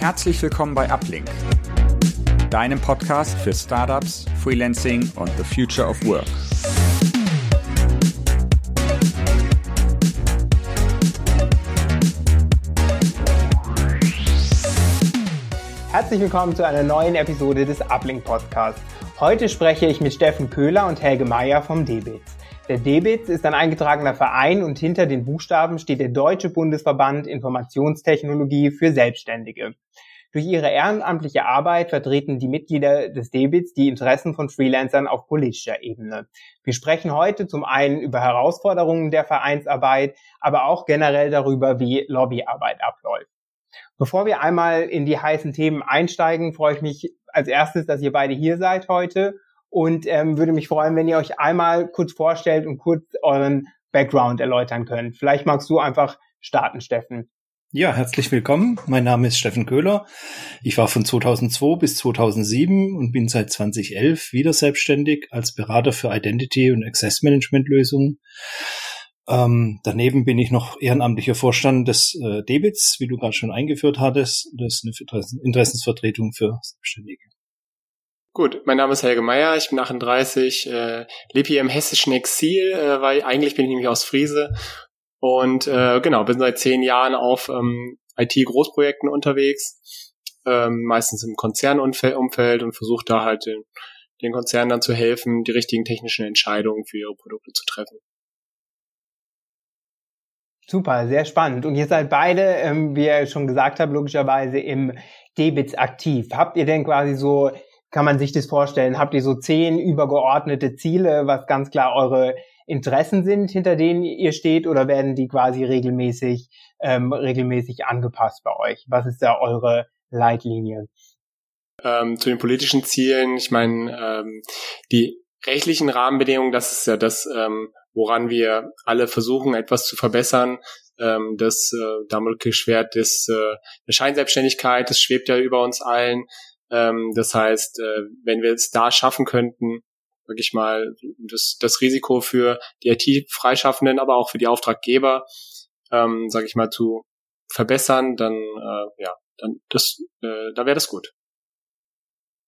Herzlich willkommen bei Uplink, deinem Podcast für Startups, Freelancing und the Future of Work. Herzlich willkommen zu einer neuen Episode des Uplink Podcasts. Heute spreche ich mit Steffen Köhler und Helge Meyer vom DBITS. Der DBITS ist ein eingetragener Verein und hinter den Buchstaben steht der Deutsche Bundesverband Informationstechnologie für Selbstständige. Durch ihre ehrenamtliche Arbeit vertreten die Mitglieder des DBITS die Interessen von Freelancern auf politischer Ebene. Wir sprechen heute zum einen über Herausforderungen der Vereinsarbeit, aber auch generell darüber, wie Lobbyarbeit abläuft. Bevor wir einmal in die heißen Themen einsteigen, freue ich mich als erstes, dass ihr beide hier seid heute und ähm, würde mich freuen, wenn ihr euch einmal kurz vorstellt und kurz euren Background erläutern könnt. Vielleicht magst du einfach starten, Steffen. Ja, herzlich willkommen. Mein Name ist Steffen Köhler. Ich war von 2002 bis 2007 und bin seit 2011 wieder selbstständig als Berater für Identity und Access Management Lösungen. Ähm, daneben bin ich noch ehrenamtlicher Vorstand des äh, Debits, wie du gerade schon eingeführt hattest. Das ist eine Interessensvertretung für Selbstständige. Gut, mein Name ist Helge Meyer, ich bin 38, äh, lebe hier im hessischen Exil, äh, weil eigentlich bin ich nämlich aus Friese und äh, genau, bin seit zehn Jahren auf ähm, IT-Großprojekten unterwegs, ähm, meistens im Konzernumfeld und versuche da halt den, den Konzernen dann zu helfen, die richtigen technischen Entscheidungen für ihre Produkte zu treffen. Super, sehr spannend. Und ihr seid beide, ähm, wie ihr schon gesagt habt, logischerweise im Debits aktiv. Habt ihr denn quasi so kann man sich das vorstellen? Habt ihr so zehn übergeordnete Ziele, was ganz klar eure Interessen sind, hinter denen ihr steht, oder werden die quasi regelmäßig, ähm, regelmäßig angepasst bei euch? Was ist da eure Leitlinie? Ähm, zu den politischen Zielen, ich meine, ähm, die rechtlichen Rahmenbedingungen, das ist ja das, ähm, woran wir alle versuchen, etwas zu verbessern. Ähm, das äh, Damoklesschwert des, äh, der Scheinselbstständigkeit, das schwebt ja über uns allen. Ähm, das heißt, äh, wenn wir es da schaffen könnten, wirklich mal das, das Risiko für die IT-Freischaffenden, aber auch für die Auftraggeber, ähm, sage ich mal, zu verbessern, dann äh, ja, dann das, äh, da wäre das gut.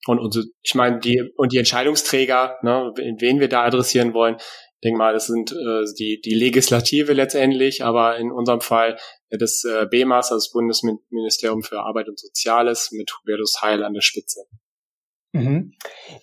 Und unsere, ich meine, die und die Entscheidungsträger, ne, wen wir da adressieren wollen, denke mal, das sind äh, die, die Legislative letztendlich, aber in unserem Fall das äh, BMAS, also das Bundesministerium für Arbeit und Soziales, mit Hubertus Heil an der Spitze. Mhm.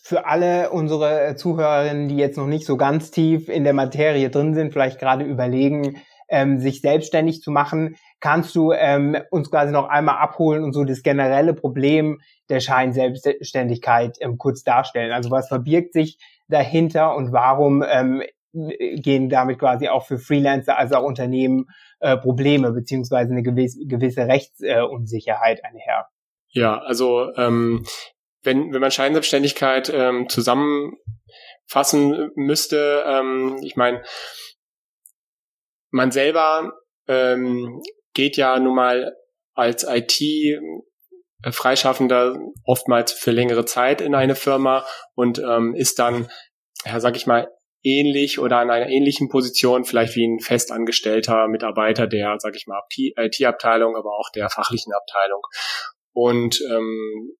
Für alle unsere Zuhörerinnen, die jetzt noch nicht so ganz tief in der Materie drin sind, vielleicht gerade überlegen, ähm, sich selbstständig zu machen, kannst du ähm, uns quasi noch einmal abholen und so das generelle Problem der Scheinselbstständigkeit ähm, kurz darstellen. Also was verbirgt sich dahinter und warum ähm, gehen damit quasi auch für Freelancer, also auch Unternehmen äh, Probleme beziehungsweise eine gewisse, gewisse Rechtsunsicherheit einher. Ja, also ähm, wenn, wenn man Scheinselbstständigkeit ähm, zusammenfassen müsste, ähm, ich meine, man selber ähm, geht ja nun mal als IT Freischaffender oftmals für längere Zeit in eine Firma und ähm, ist dann, ja, sag ich mal, ähnlich oder an einer ähnlichen Position, vielleicht wie ein festangestellter Mitarbeiter der, sag ich mal, IT-Abteilung, aber auch der fachlichen Abteilung. Und ähm,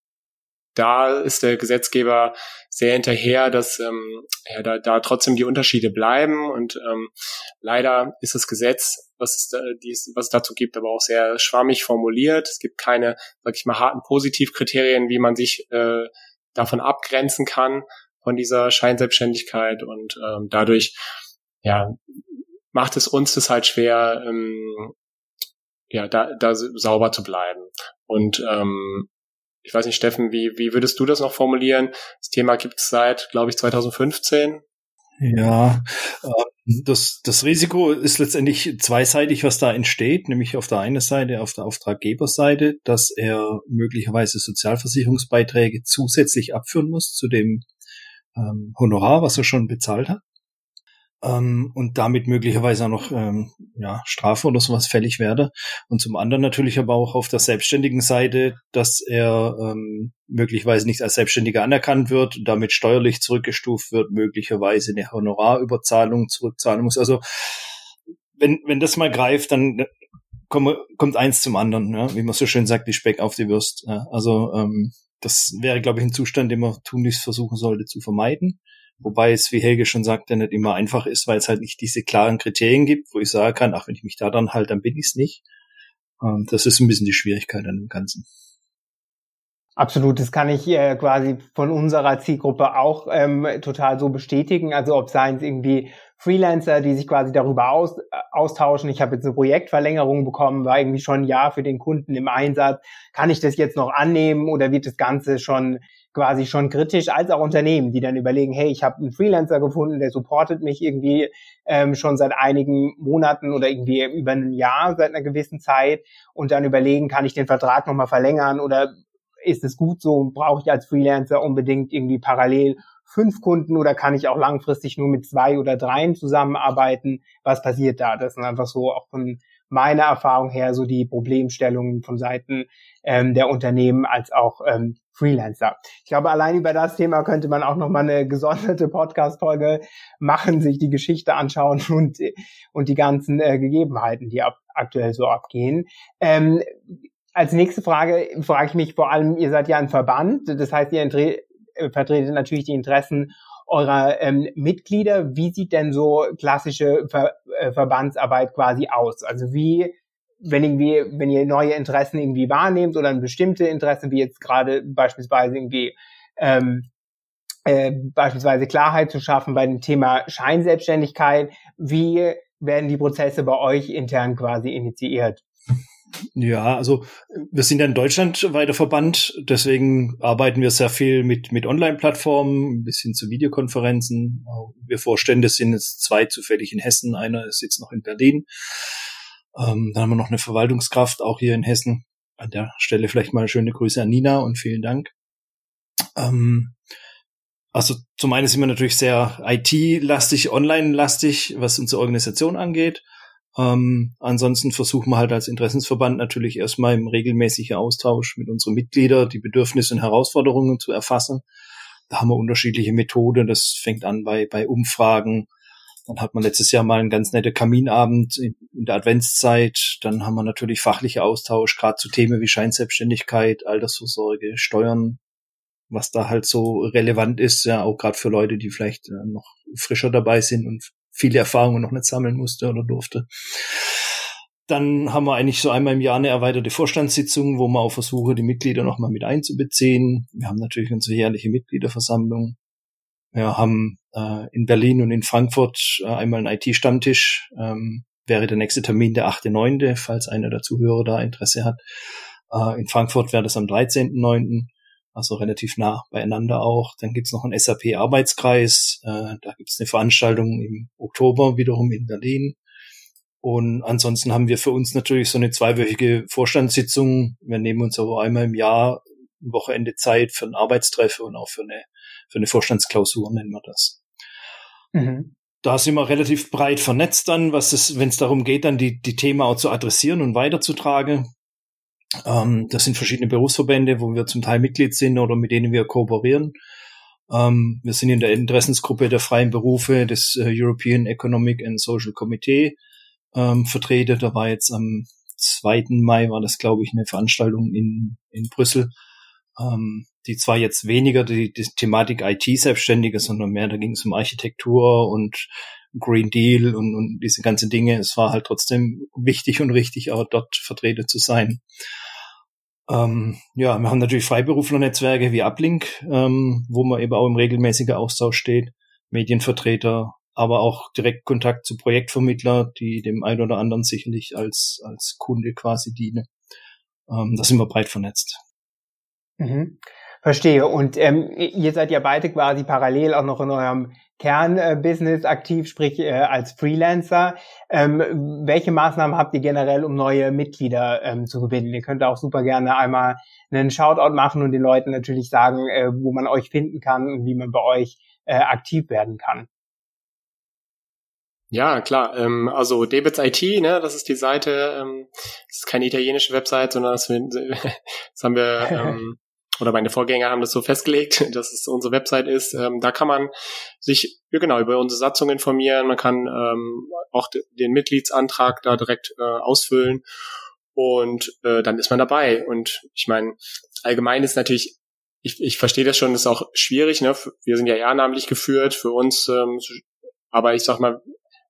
da ist der Gesetzgeber sehr hinterher, dass ähm, ja, da, da trotzdem die Unterschiede bleiben. Und ähm, leider ist das Gesetz, was es, da, dies, was es dazu gibt, aber auch sehr schwammig formuliert. Es gibt keine, sag ich mal, harten Positivkriterien, wie man sich äh, davon abgrenzen kann von dieser Scheinselbstständigkeit und ähm, dadurch ja macht es uns das halt schwer, ähm, ja, da, da sauber zu bleiben. Und ähm, ich weiß nicht, Steffen, wie, wie würdest du das noch formulieren? Das Thema gibt es seit, glaube ich, 2015. Ja, ähm, das, das Risiko ist letztendlich zweiseitig, was da entsteht, nämlich auf der einen Seite, auf der Auftraggeberseite, dass er möglicherweise Sozialversicherungsbeiträge zusätzlich abführen muss zu dem ähm, Honorar, was er schon bezahlt hat. Ähm, und damit möglicherweise auch noch ähm, ja, Strafe oder sowas fällig werde. Und zum anderen natürlich aber auch auf der selbstständigen Seite, dass er ähm, möglicherweise nicht als Selbstständiger anerkannt wird, damit steuerlich zurückgestuft wird, möglicherweise eine Honorarüberzahlung zurückzahlen muss. Also wenn, wenn das mal greift, dann komm, kommt eins zum anderen, ja? wie man so schön sagt, die Speck auf die Würst. Ja? Also ähm, das wäre, glaube ich, ein Zustand, den man tunlichst versuchen sollte zu vermeiden. Wobei es, wie Helge schon sagte, nicht immer einfach ist, weil es halt nicht diese klaren Kriterien gibt, wo ich sagen kann, ach, wenn ich mich da dann halt, dann bin ich es nicht. Ähm, das ist ein bisschen die Schwierigkeit an dem Ganzen. Absolut, das kann ich äh, quasi von unserer Zielgruppe auch ähm, total so bestätigen. Also ob seien es irgendwie Freelancer, die sich quasi darüber aus, äh, austauschen. Ich habe jetzt eine Projektverlängerung bekommen, war irgendwie schon ein Jahr für den Kunden im Einsatz. Kann ich das jetzt noch annehmen oder wird das Ganze schon quasi schon kritisch, als auch Unternehmen, die dann überlegen, hey, ich habe einen Freelancer gefunden, der supportet mich irgendwie ähm, schon seit einigen Monaten oder irgendwie über ein Jahr, seit einer gewissen Zeit und dann überlegen, kann ich den Vertrag nochmal verlängern oder ist es gut so, brauche ich als Freelancer unbedingt irgendwie parallel fünf Kunden oder kann ich auch langfristig nur mit zwei oder dreien zusammenarbeiten? Was passiert da? Das sind einfach so auch von meiner Erfahrung her so die Problemstellungen von Seiten ähm, der Unternehmen als auch ähm, Freelancer. Ich glaube, allein über das Thema könnte man auch noch mal eine gesonderte Podcast-Folge machen, sich die Geschichte anschauen und, und die ganzen äh, Gegebenheiten, die ab, aktuell so abgehen. Ähm, als nächste Frage frage ich mich vor allem, ihr seid ja ein Verband, das heißt, ihr äh, vertretet natürlich die Interessen eurer ähm, Mitglieder. Wie sieht denn so klassische Ver äh, Verbandsarbeit quasi aus? Also wie, wenn irgendwie, wenn ihr neue Interessen irgendwie wahrnehmt oder bestimmte Interessen, wie jetzt gerade beispielsweise irgendwie ähm, äh, beispielsweise Klarheit zu schaffen bei dem Thema Scheinselbstständigkeit, wie werden die Prozesse bei euch intern quasi initiiert? Ja, also wir sind ja in Deutschland weiter Verband, deswegen arbeiten wir sehr viel mit, mit Online-Plattformen bis hin zu Videokonferenzen. Wir Vorstände sind jetzt zwei zufällig in Hessen, einer ist jetzt noch in Berlin. Ähm, dann haben wir noch eine Verwaltungskraft, auch hier in Hessen. An der Stelle vielleicht mal schöne Grüße an Nina und vielen Dank. Ähm, also zum einen sind wir natürlich sehr IT-lastig, online-lastig, was unsere Organisation angeht. Ähm, ansonsten versuchen wir halt als Interessensverband natürlich erstmal im regelmäßigen Austausch mit unseren Mitgliedern die Bedürfnisse und Herausforderungen zu erfassen. Da haben wir unterschiedliche Methoden. Das fängt an bei, bei Umfragen. Dann hat man letztes Jahr mal einen ganz netten Kaminabend in, in der Adventszeit. Dann haben wir natürlich fachliche Austausch, gerade zu Themen wie Scheinselbstständigkeit, Altersvorsorge, Steuern, was da halt so relevant ist, ja, auch gerade für Leute, die vielleicht äh, noch frischer dabei sind und viele Erfahrungen noch nicht sammeln musste oder durfte. Dann haben wir eigentlich so einmal im Jahr eine erweiterte Vorstandssitzung, wo wir auch versuchen, die Mitglieder nochmal mit einzubeziehen. Wir haben natürlich unsere jährliche Mitgliederversammlung. Wir haben äh, in Berlin und in Frankfurt äh, einmal einen IT-Stammtisch. Ähm, wäre der nächste Termin der 8.9., falls einer der Zuhörer da Interesse hat. Äh, in Frankfurt wäre das am 13.9 also relativ nah beieinander auch. Dann gibt's noch einen SAP-Arbeitskreis, äh, da gibt's eine Veranstaltung im Oktober wiederum in Berlin. Und ansonsten haben wir für uns natürlich so eine zweiwöchige Vorstandssitzung. Wir nehmen uns aber einmal im Jahr ein Wochenende Zeit für ein Arbeitstreffen und auch für eine, für eine Vorstandsklausur nennen wir das. Mhm. Da sind wir relativ breit vernetzt dann, was es, wenn es darum geht, dann die, die Themen auch zu adressieren und weiterzutragen. Ähm, das sind verschiedene Berufsverbände, wo wir zum Teil Mitglied sind oder mit denen wir kooperieren. Ähm, wir sind in der Interessensgruppe der freien Berufe des äh, European Economic and Social Committee ähm, vertreten. Da war jetzt am 2. Mai war das, glaube ich, eine Veranstaltung in, in Brüssel, ähm, die zwar jetzt weniger die, die Thematik IT-Selbstständige, sondern mehr, da ging es um Architektur und Green Deal und, und diese ganzen Dinge. Es war halt trotzdem wichtig und richtig, auch dort vertreten zu sein. Ähm, ja, wir haben natürlich Freiberuflernetzwerke wie Uplink, ähm, wo man eben auch im regelmäßigen Austausch steht, Medienvertreter, aber auch direkt Kontakt zu Projektvermittler, die dem einen oder anderen sicherlich als, als Kunde quasi dienen. Ähm, da sind wir breit vernetzt. Mhm. Verstehe. Und ähm, ihr seid ja beide quasi parallel auch noch in eurem Kernbusiness aktiv, sprich äh, als Freelancer. Ähm, welche Maßnahmen habt ihr generell, um neue Mitglieder ähm, zu gewinnen? Ihr könnt auch super gerne einmal einen Shoutout machen und den Leuten natürlich sagen, äh, wo man euch finden kann und wie man bei euch äh, aktiv werden kann. Ja, klar. Ähm, also Debits IT, ne, das ist die Seite. Ähm, das ist keine italienische Website, sondern das, das haben wir ähm, oder meine Vorgänger haben das so festgelegt, dass es unsere Website ist. Ähm, da kann man sich genau über unsere Satzung informieren. Man kann ähm, auch den Mitgliedsantrag da direkt äh, ausfüllen und äh, dann ist man dabei. Und ich meine, allgemein ist natürlich ich, ich verstehe das schon, ist auch schwierig, ne? Wir sind ja ehrenamtlich geführt für uns, ähm, aber ich sag mal,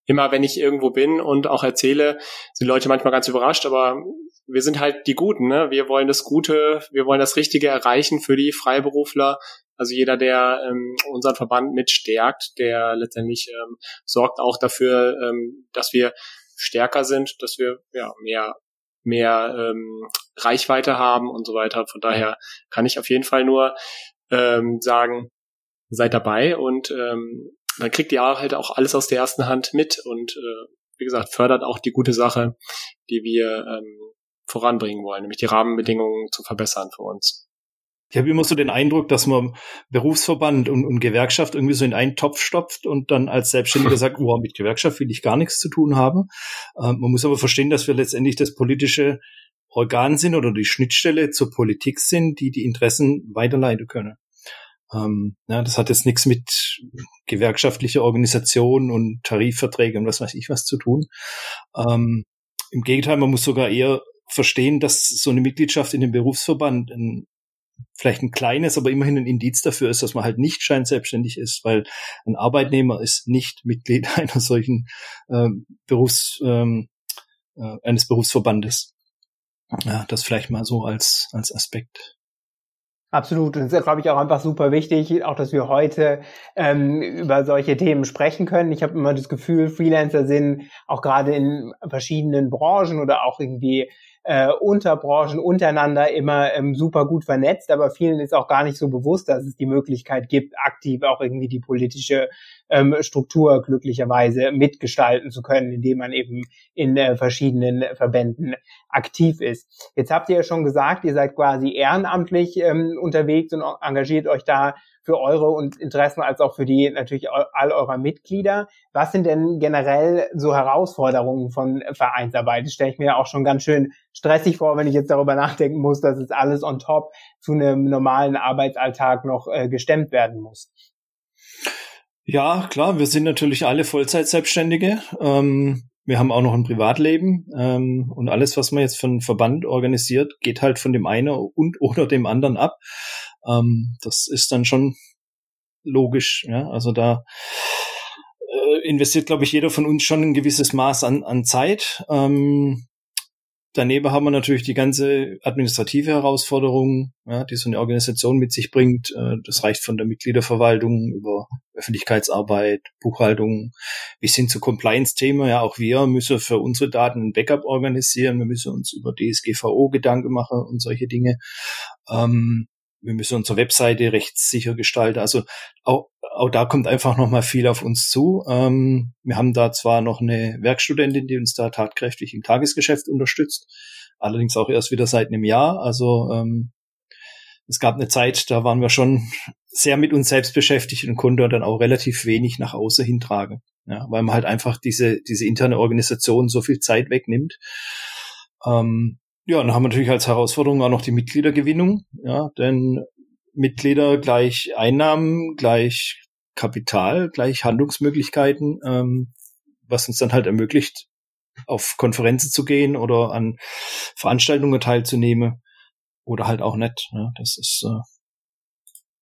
immer wenn ich irgendwo bin und auch erzähle, sind Leute manchmal ganz überrascht, aber wir sind halt die Guten, ne? Wir wollen das Gute, wir wollen das Richtige erreichen für die Freiberufler. Also jeder, der ähm, unseren Verband mitstärkt, der letztendlich ähm, sorgt auch dafür, ähm, dass wir stärker sind, dass wir ja mehr mehr ähm, Reichweite haben und so weiter. Von daher kann ich auf jeden Fall nur ähm, sagen, seid dabei und ähm, dann kriegt ihr halt auch alles aus der ersten Hand mit und äh, wie gesagt, fördert auch die gute Sache, die wir ähm, voranbringen wollen, nämlich die Rahmenbedingungen zu verbessern für uns. Ich habe immer so den Eindruck, dass man Berufsverband und, und Gewerkschaft irgendwie so in einen Topf stopft und dann als Selbstständiger sagt, oh, mit Gewerkschaft will ich gar nichts zu tun haben. Ähm, man muss aber verstehen, dass wir letztendlich das politische Organ sind oder die Schnittstelle zur Politik sind, die die Interessen weiterleiten können. Ähm, ja, das hat jetzt nichts mit gewerkschaftlicher Organisation und Tarifverträgen und was weiß ich was zu tun. Ähm, Im Gegenteil, man muss sogar eher verstehen, dass so eine Mitgliedschaft in dem Berufsverband ein, vielleicht ein kleines, aber immerhin ein Indiz dafür ist, dass man halt nicht scheinselbstständig ist, weil ein Arbeitnehmer ist nicht Mitglied einer solchen ähm, Berufs, ähm, äh, eines Berufsverbandes. Ja, das vielleicht mal so als, als Aspekt. Absolut. Und es ist, glaube ich, auch einfach super wichtig, auch dass wir heute ähm, über solche Themen sprechen können. Ich habe immer das Gefühl, Freelancer sind auch gerade in verschiedenen Branchen oder auch irgendwie äh, Unterbranchen untereinander immer ähm, super gut vernetzt, aber vielen ist auch gar nicht so bewusst, dass es die Möglichkeit gibt, aktiv auch irgendwie die politische ähm, Struktur glücklicherweise mitgestalten zu können, indem man eben in äh, verschiedenen Verbänden aktiv ist. Jetzt habt ihr ja schon gesagt, ihr seid quasi ehrenamtlich ähm, unterwegs und engagiert euch da für eure Interessen als auch für die natürlich all eurer Mitglieder. Was sind denn generell so Herausforderungen von Vereinsarbeit? Das stelle ich mir auch schon ganz schön stressig vor, wenn ich jetzt darüber nachdenken muss, dass es alles on top zu einem normalen Arbeitsalltag noch äh, gestemmt werden muss. Ja, klar, wir sind natürlich alle Vollzeit-Selbstständige. Ähm, wir haben auch noch ein Privatleben ähm, und alles, was man jetzt von Verband organisiert, geht halt von dem einen und oder dem anderen ab. Ähm, das ist dann schon logisch. Ja? Also da äh, investiert, glaube ich, jeder von uns schon ein gewisses Maß an, an Zeit. Ähm, daneben haben wir natürlich die ganze administrative Herausforderung, ja, die so eine Organisation mit sich bringt. Äh, das reicht von der Mitgliederverwaltung über Öffentlichkeitsarbeit, Buchhaltung bis hin zu Compliance-Themen. Ja, auch wir müssen für unsere Daten ein Backup organisieren. Wir müssen uns über DSGVO Gedanken machen und solche Dinge. Ähm, wir müssen unsere Webseite rechtssicher gestalten. Also auch, auch da kommt einfach noch mal viel auf uns zu. Ähm, wir haben da zwar noch eine Werkstudentin, die uns da tatkräftig im Tagesgeschäft unterstützt, allerdings auch erst wieder seit einem Jahr. Also ähm, es gab eine Zeit, da waren wir schon sehr mit uns selbst beschäftigt und konnten dann auch relativ wenig nach außen hintragen, ja, weil man halt einfach diese diese interne Organisation so viel Zeit wegnimmt. Ähm, ja, dann haben wir natürlich als Herausforderung auch noch die Mitgliedergewinnung, ja, denn Mitglieder gleich Einnahmen, gleich Kapital, gleich Handlungsmöglichkeiten, ähm, was uns dann halt ermöglicht, auf Konferenzen zu gehen oder an Veranstaltungen teilzunehmen oder halt auch nicht. Ja, das ist äh,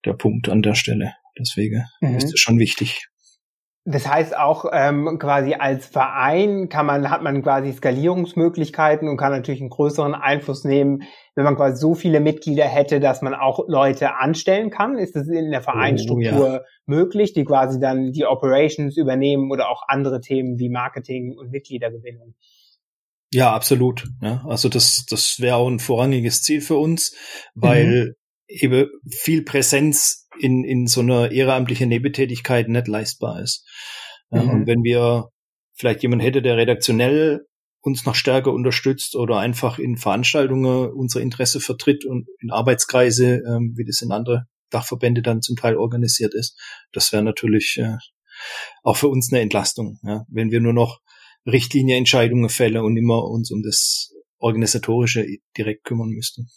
der Punkt an der Stelle. Deswegen mhm. ist es schon wichtig. Das heißt auch ähm, quasi als Verein kann man hat man quasi Skalierungsmöglichkeiten und kann natürlich einen größeren Einfluss nehmen, wenn man quasi so viele Mitglieder hätte, dass man auch Leute anstellen kann. Ist es in der Vereinsstruktur oh, ja. möglich, die quasi dann die Operations übernehmen oder auch andere Themen wie Marketing und Mitgliedergewinnung? Ja, absolut. Ja, also das das wäre auch ein vorrangiges Ziel für uns, weil mhm. eben viel Präsenz in, in so einer ehrenamtlichen Nebentätigkeit nicht leistbar ist. Ja, mhm. Und wenn wir vielleicht jemand hätte, der redaktionell uns noch stärker unterstützt oder einfach in Veranstaltungen unser Interesse vertritt und in Arbeitskreise, ähm, wie das in andere Dachverbände dann zum Teil organisiert ist, das wäre natürlich äh, auch für uns eine Entlastung, ja, wenn wir nur noch Richtlinienentscheidungen fällen und immer uns um das Organisatorische direkt kümmern müssten.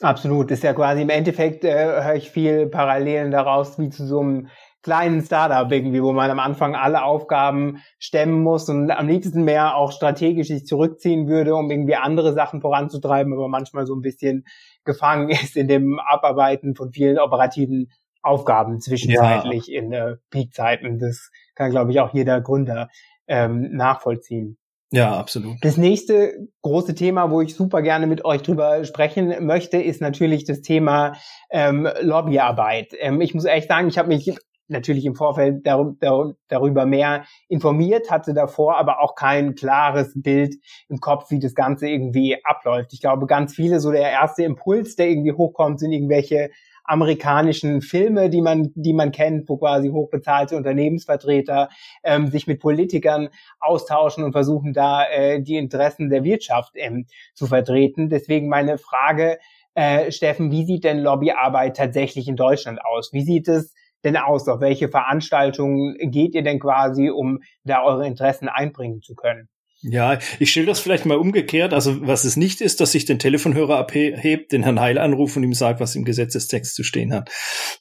Absolut, ist ja quasi im Endeffekt, äh, höre ich viel Parallelen daraus wie zu so einem kleinen Startup irgendwie, wo man am Anfang alle Aufgaben stemmen muss und am liebsten mehr auch strategisch sich zurückziehen würde, um irgendwie andere Sachen voranzutreiben, aber manchmal so ein bisschen gefangen ist in dem Abarbeiten von vielen operativen Aufgaben zwischenzeitlich ja. in äh, Peakzeiten. Das kann, glaube ich, auch jeder Gründer ähm, nachvollziehen. Ja, absolut. Das nächste große Thema, wo ich super gerne mit euch drüber sprechen möchte, ist natürlich das Thema ähm, Lobbyarbeit. Ähm, ich muss ehrlich sagen, ich habe mich natürlich im Vorfeld dar dar darüber mehr informiert, hatte davor aber auch kein klares Bild im Kopf, wie das Ganze irgendwie abläuft. Ich glaube, ganz viele, so der erste Impuls, der irgendwie hochkommt, sind irgendwelche amerikanischen Filme, die man, die man kennt, wo quasi hochbezahlte Unternehmensvertreter ähm, sich mit Politikern austauschen und versuchen da äh, die Interessen der Wirtschaft ähm, zu vertreten. Deswegen meine Frage, äh, Steffen, wie sieht denn Lobbyarbeit tatsächlich in Deutschland aus? Wie sieht es denn aus? Auf welche Veranstaltungen geht ihr denn quasi, um da eure Interessen einbringen zu können? Ja, ich stelle das vielleicht mal umgekehrt. Also was es nicht ist, dass ich den Telefonhörer abhebt, den Herrn Heil anrufe und ihm sage, was im Gesetzestext zu stehen hat.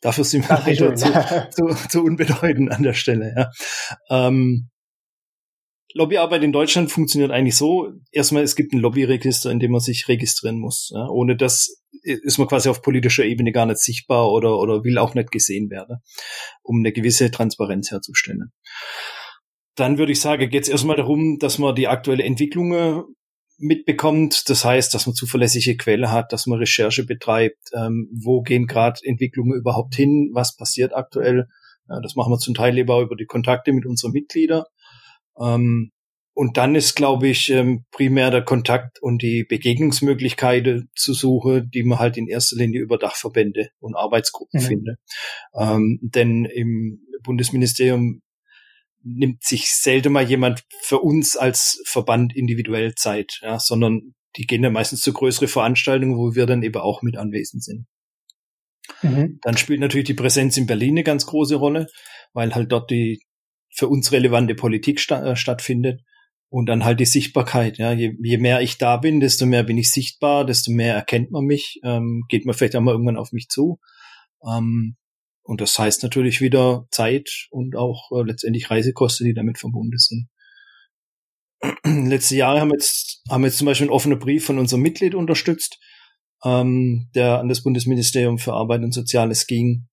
Dafür sind wir leider zu, zu, zu, unbedeutend an der Stelle. Ja. Ähm, Lobbyarbeit in Deutschland funktioniert eigentlich so. Erstmal, es gibt ein Lobbyregister, in dem man sich registrieren muss. Ja. Ohne das ist man quasi auf politischer Ebene gar nicht sichtbar oder, oder will auch nicht gesehen werden, um eine gewisse Transparenz herzustellen dann würde ich sagen, geht es erstmal darum, dass man die aktuelle Entwicklung mitbekommt. Das heißt, dass man zuverlässige Quelle hat, dass man Recherche betreibt, ähm, wo gehen gerade Entwicklungen überhaupt hin, was passiert aktuell. Äh, das machen wir zum Teil lieber über die Kontakte mit unseren Mitgliedern. Ähm, und dann ist, glaube ich, ähm, primär der Kontakt und die Begegnungsmöglichkeiten zu suchen, die man halt in erster Linie über Dachverbände und Arbeitsgruppen mhm. findet. Ähm, denn im Bundesministerium nimmt sich selten mal jemand für uns als Verband individuell Zeit, ja, sondern die gehen dann meistens zu größere Veranstaltungen, wo wir dann eben auch mit anwesend sind. Mhm. Dann spielt natürlich die Präsenz in Berlin eine ganz große Rolle, weil halt dort die für uns relevante Politik sta äh, stattfindet. Und dann halt die Sichtbarkeit. Ja, je, je, mehr ich da bin, desto mehr bin ich sichtbar, desto mehr erkennt man mich, ähm, geht man vielleicht auch mal irgendwann auf mich zu. Ähm, und das heißt natürlich wieder Zeit und auch äh, letztendlich Reisekosten, die damit verbunden sind. Letzte Jahre haben wir jetzt, haben jetzt zum Beispiel einen offenen Brief von unserem Mitglied unterstützt, ähm, der an das Bundesministerium für Arbeit und Soziales ging.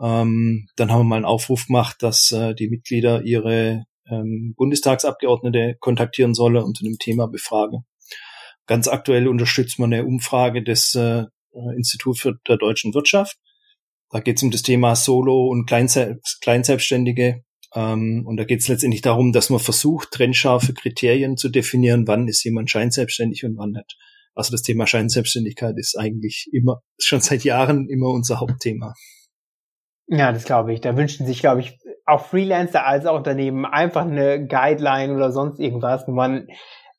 Ähm, dann haben wir mal einen Aufruf gemacht, dass äh, die Mitglieder ihre ähm, Bundestagsabgeordnete kontaktieren sollen und zu dem Thema befragen. Ganz aktuell unterstützt man eine Umfrage des äh, Institut für der deutschen Wirtschaft da geht es um das Thema Solo und Kleinselbstständige. Ähm, und da geht es letztendlich darum, dass man versucht, trennscharfe Kriterien zu definieren, wann ist jemand scheinselbstständig und wann nicht. Also das Thema Scheinselbstständigkeit ist eigentlich immer, schon seit Jahren immer unser Hauptthema. Ja, das glaube ich. Da wünschen sich, glaube ich, auch Freelancer als auch Unternehmen einfach eine Guideline oder sonst irgendwas, wo man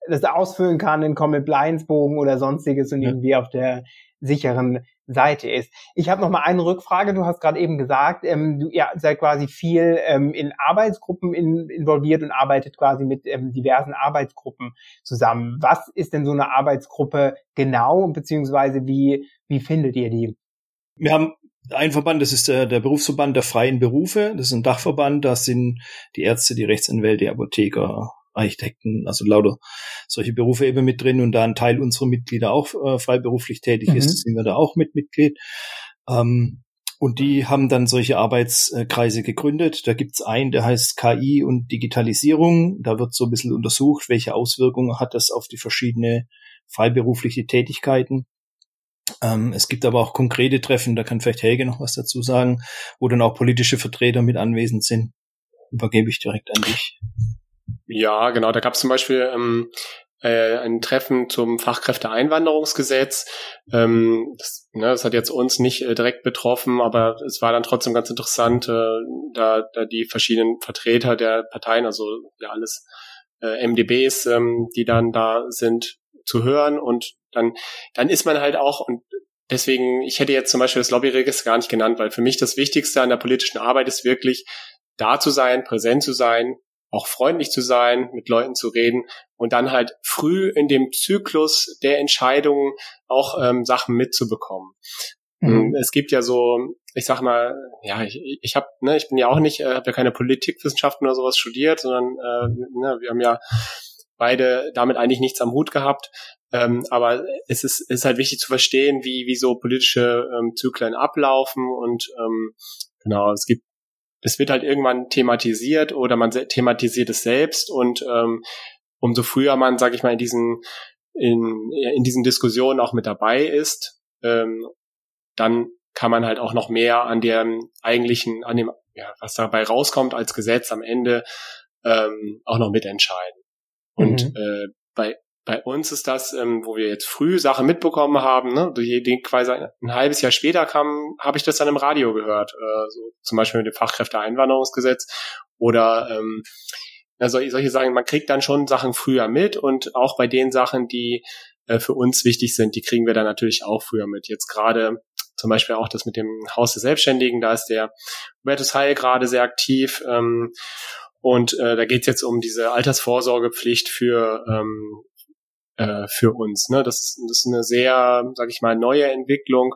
das ausfüllen kann in Compliance-Bogen oder sonstiges und ja. irgendwie auf der sicheren Seite ist. Ich habe noch mal eine Rückfrage. Du hast gerade eben gesagt, ähm, du ja, seid quasi viel ähm, in Arbeitsgruppen in, involviert und arbeitet quasi mit ähm, diversen Arbeitsgruppen zusammen. Was ist denn so eine Arbeitsgruppe genau, beziehungsweise wie, wie findet ihr die? Wir haben ein Verband, das ist der, der Berufsverband der freien Berufe. Das ist ein Dachverband, da sind die Ärzte, die Rechtsanwälte, die Apotheker, Architekten, also lauter solche Berufe eben mit drin und da ein Teil unserer Mitglieder auch äh, freiberuflich tätig mhm. ist, sind wir da auch mit Mitglied. Ähm, und die haben dann solche Arbeitskreise gegründet. Da gibt's einen, der heißt KI und Digitalisierung. Da wird so ein bisschen untersucht, welche Auswirkungen hat das auf die verschiedene freiberufliche Tätigkeiten. Ähm, es gibt aber auch konkrete Treffen, da kann vielleicht Helge noch was dazu sagen, wo dann auch politische Vertreter mit anwesend sind. Übergebe ich direkt an dich. Ja, genau. Da gab es zum Beispiel ähm, äh, ein Treffen zum Fachkräfteeinwanderungsgesetz. Ähm, das, ne, das hat jetzt uns nicht äh, direkt betroffen, aber es war dann trotzdem ganz interessant, äh, da, da die verschiedenen Vertreter der Parteien, also ja alles äh, MDBs, ähm, die dann da sind, zu hören und dann, dann ist man halt auch und deswegen, ich hätte jetzt zum Beispiel das Lobbyregister gar nicht genannt, weil für mich das Wichtigste an der politischen Arbeit ist wirklich da zu sein, präsent zu sein, auch freundlich zu sein, mit Leuten zu reden und dann halt früh in dem Zyklus der Entscheidungen auch ähm, Sachen mitzubekommen. Mhm. Es gibt ja so, ich sag mal, ja, ich, ich habe, ne, ich bin ja auch nicht, äh, habe ja keine Politikwissenschaften oder sowas studiert, sondern äh, ne, wir haben ja beide damit eigentlich nichts am Hut gehabt. Ähm, aber es ist, ist halt wichtig zu verstehen, wie, wie so politische ähm, Zyklen ablaufen und ähm, genau, es gibt, es wird halt irgendwann thematisiert oder man thematisiert es selbst und ähm, umso früher man, sag ich mal, in diesen in, in diesen Diskussionen auch mit dabei ist, ähm, dann kann man halt auch noch mehr an dem eigentlichen, an dem, ja, was dabei rauskommt als Gesetz am Ende, ähm, auch noch mitentscheiden. Und mhm. äh, bei bei uns ist das, ähm, wo wir jetzt früh Sachen mitbekommen haben, ne, die, quasi ein halbes Jahr später kam, habe ich das dann im Radio gehört, äh, so zum Beispiel mit dem Fachkräfteeinwanderungsgesetz oder ähm, also solche Sachen, man kriegt dann schon Sachen früher mit und auch bei den Sachen, die äh, für uns wichtig sind, die kriegen wir dann natürlich auch früher mit. Jetzt gerade zum Beispiel auch das mit dem Haus der Selbstständigen, da ist der Hubertus Heil gerade sehr aktiv. Ähm, und äh, da geht es jetzt um diese Altersvorsorgepflicht für ähm, äh, für uns. Ne? Das, ist, das ist eine sehr, sage ich mal, neue Entwicklung,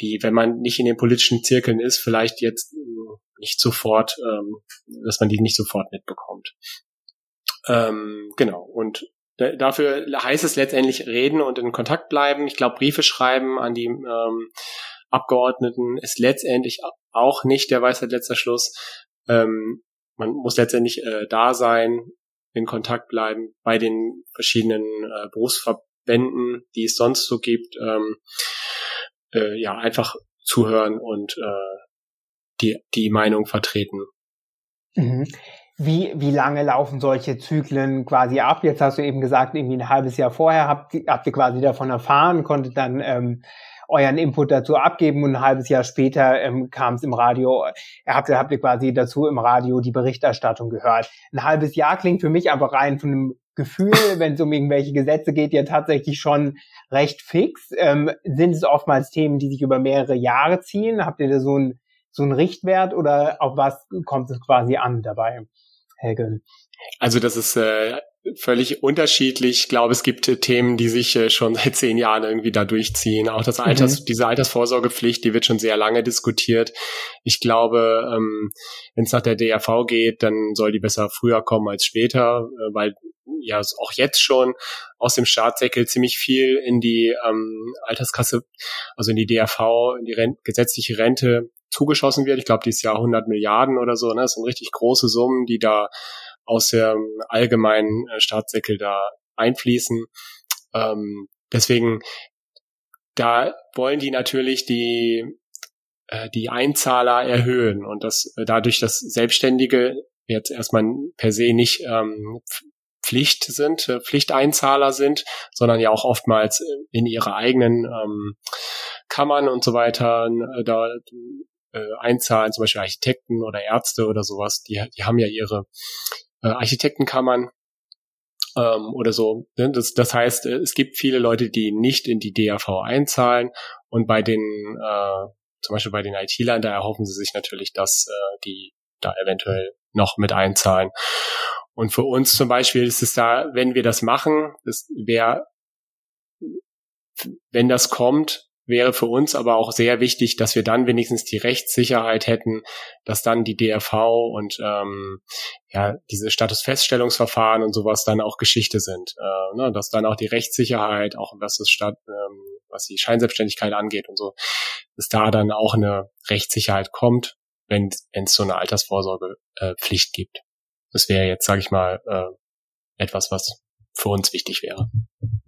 die, wenn man nicht in den politischen Zirkeln ist, vielleicht jetzt äh, nicht sofort, ähm, dass man die nicht sofort mitbekommt. Ähm, genau. Und dafür heißt es letztendlich reden und in Kontakt bleiben. Ich glaube, Briefe schreiben an die ähm, Abgeordneten ist letztendlich auch nicht der Weisheit letzter Schluss. Ähm, man muss letztendlich äh, da sein, in Kontakt bleiben bei den verschiedenen äh, Berufsverbänden, die es sonst so gibt. Ähm, äh, ja, einfach zuhören und äh, die, die Meinung vertreten. Mhm. Wie, wie lange laufen solche Zyklen quasi ab? Jetzt hast du eben gesagt, irgendwie ein halbes Jahr vorher habt, habt ihr quasi davon erfahren, konntet dann ähm, euren Input dazu abgeben und ein halbes Jahr später ähm, kam es im Radio, habt ihr, habt ihr quasi dazu im Radio die Berichterstattung gehört. Ein halbes Jahr klingt für mich einfach rein von einem Gefühl, wenn es um irgendwelche Gesetze geht, ja tatsächlich schon recht fix. Ähm, sind es oftmals Themen, die sich über mehrere Jahre ziehen? Habt ihr da so ein so ein Richtwert oder auf was kommt es quasi an dabei, Helge? Also das ist äh, völlig unterschiedlich. Ich glaube, es gibt äh, Themen, die sich äh, schon seit zehn Jahren irgendwie da durchziehen. Auch das Alters, mhm. diese Altersvorsorgepflicht, die wird schon sehr lange diskutiert. Ich glaube, ähm, wenn es nach der DRV geht, dann soll die besser früher kommen als später, äh, weil ja auch jetzt schon aus dem Staatssäckel ziemlich viel in die ähm, Alterskasse, also in die DRV, in die Rent gesetzliche Rente zugeschossen wird. Ich glaube, dieses Jahr 100 Milliarden oder so. Ne? Das sind richtig große Summen, die da aus dem allgemeinen äh, Staatssäckel da einfließen. Ähm, deswegen, da wollen die natürlich die äh, die Einzahler erhöhen und das äh, dadurch, dass Selbstständige jetzt erstmal per se nicht ähm, Pflicht sind, äh, Pflichteinzahler sind, sondern ja auch oftmals in ihre eigenen ähm, Kammern und so weiter äh, da äh, einzahlen, zum Beispiel Architekten oder Ärzte oder sowas, die, die haben ja ihre äh, Architektenkammern ähm, oder so. Ne? Das, das heißt, äh, es gibt viele Leute, die nicht in die DAV einzahlen und bei den, äh, zum Beispiel bei den IT-Lern, da erhoffen sie sich natürlich, dass äh, die da eventuell noch mit einzahlen. Und für uns zum Beispiel ist es da, wenn wir das machen, das wäre, wenn das kommt, wäre für uns aber auch sehr wichtig, dass wir dann wenigstens die Rechtssicherheit hätten, dass dann die DRV und ähm, ja diese Statusfeststellungsverfahren und sowas dann auch Geschichte sind, äh, ne, dass dann auch die Rechtssicherheit, auch was das Stadt, ähm, was die Scheinselbstständigkeit angeht und so, dass da dann auch eine Rechtssicherheit kommt, wenn es so eine Altersvorsorgepflicht äh, gibt. Das wäre jetzt, sage ich mal, äh, etwas, was für uns wichtig wäre.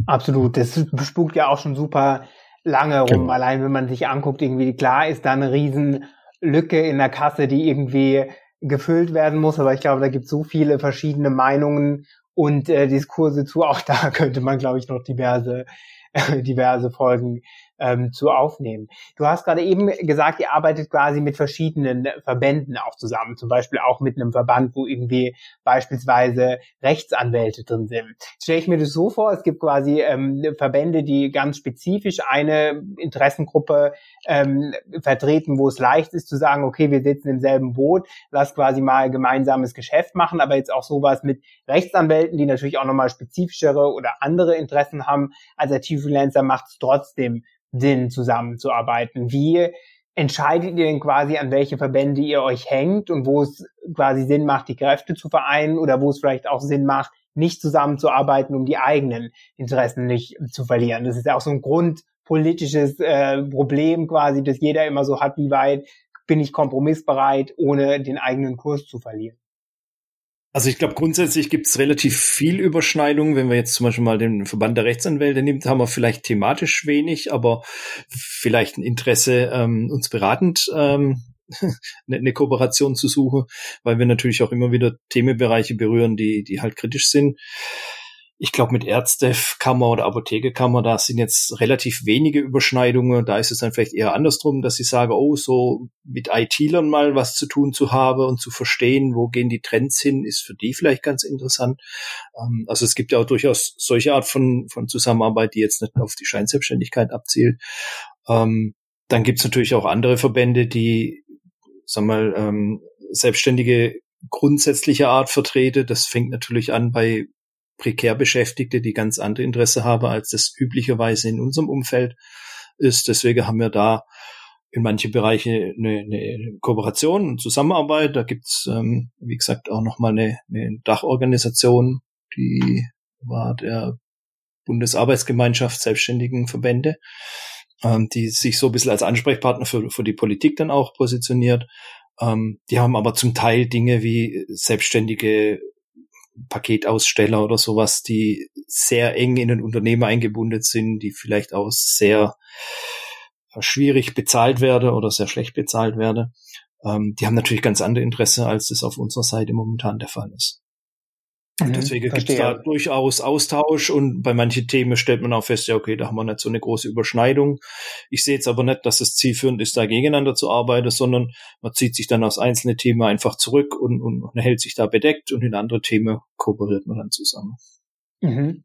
Absolut, das spukt ja auch schon super lange rum. Genau. Allein wenn man sich anguckt, irgendwie klar ist da eine Riesenlücke in der Kasse, die irgendwie gefüllt werden muss. Aber ich glaube, da gibt es so viele verschiedene Meinungen und äh, Diskurse zu. Auch da könnte man, glaube ich, noch diverse, äh, diverse Folgen ähm, zu aufnehmen. Du hast gerade eben gesagt, ihr arbeitet quasi mit verschiedenen Verbänden auch zusammen, zum Beispiel auch mit einem Verband, wo irgendwie beispielsweise Rechtsanwälte drin sind. Stelle ich mir das so vor, es gibt quasi ähm, Verbände, die ganz spezifisch eine Interessengruppe ähm, vertreten, wo es leicht ist zu sagen, okay, wir sitzen im selben Boot, lass quasi mal gemeinsames Geschäft machen, aber jetzt auch sowas mit Rechtsanwälten, die natürlich auch nochmal spezifischere oder andere Interessen haben. Als IT-Freelancer macht es trotzdem Sinn, zusammenzuarbeiten. Wie entscheidet ihr denn quasi, an welche Verbände ihr euch hängt und wo es quasi Sinn macht, die Kräfte zu vereinen oder wo es vielleicht auch Sinn macht, nicht zusammenzuarbeiten, um die eigenen Interessen nicht zu verlieren. Das ist ja auch so ein grundpolitisches äh, Problem quasi, dass jeder immer so hat, wie weit bin ich kompromissbereit, ohne den eigenen Kurs zu verlieren. Also ich glaube, grundsätzlich gibt es relativ viel Überschneidung. Wenn wir jetzt zum Beispiel mal den Verband der Rechtsanwälte nimmt, haben wir vielleicht thematisch wenig, aber vielleicht ein Interesse, ähm, uns beratend ähm, eine, eine Kooperation zu suchen, weil wir natürlich auch immer wieder Themenbereiche berühren, die, die halt kritisch sind ich glaube, mit Ärztekammer oder Apothekekammer, da sind jetzt relativ wenige Überschneidungen. Da ist es dann vielleicht eher andersrum, dass ich sage, oh, so mit IT-Lern mal was zu tun zu haben und zu verstehen, wo gehen die Trends hin, ist für die vielleicht ganz interessant. Ähm, also es gibt ja auch durchaus solche Art von, von Zusammenarbeit, die jetzt nicht auf die Scheinselbstständigkeit abzielt. Ähm, dann gibt es natürlich auch andere Verbände, die, sag mal, ähm, selbstständige grundsätzliche Art vertrete. Das fängt natürlich an bei prekär Beschäftigte, die ganz andere Interesse haben, als das üblicherweise in unserem Umfeld ist. Deswegen haben wir da in manche Bereiche eine, eine Kooperation und Zusammenarbeit. Da gibt's ähm, wie gesagt, auch nochmal eine, eine Dachorganisation, die war der Bundesarbeitsgemeinschaft Selbstständigen Verbände, ähm, die sich so ein bisschen als Ansprechpartner für, für die Politik dann auch positioniert. Ähm, die haben aber zum Teil Dinge wie selbstständige Paketaussteller oder sowas, die sehr eng in den Unternehmer eingebunden sind, die vielleicht auch sehr schwierig bezahlt werden oder sehr schlecht bezahlt werden. Ähm, die haben natürlich ganz andere Interesse, als das auf unserer Seite momentan der Fall ist. Und mhm, deswegen gibt es da durchaus Austausch und bei manchen Themen stellt man auch fest, ja, okay, da haben wir nicht so eine große Überschneidung. Ich sehe jetzt aber nicht, dass es zielführend ist, da gegeneinander zu arbeiten, sondern man zieht sich dann aus einzelne Themen einfach zurück und, und hält sich da bedeckt und in andere Themen kooperiert man dann zusammen. Mhm.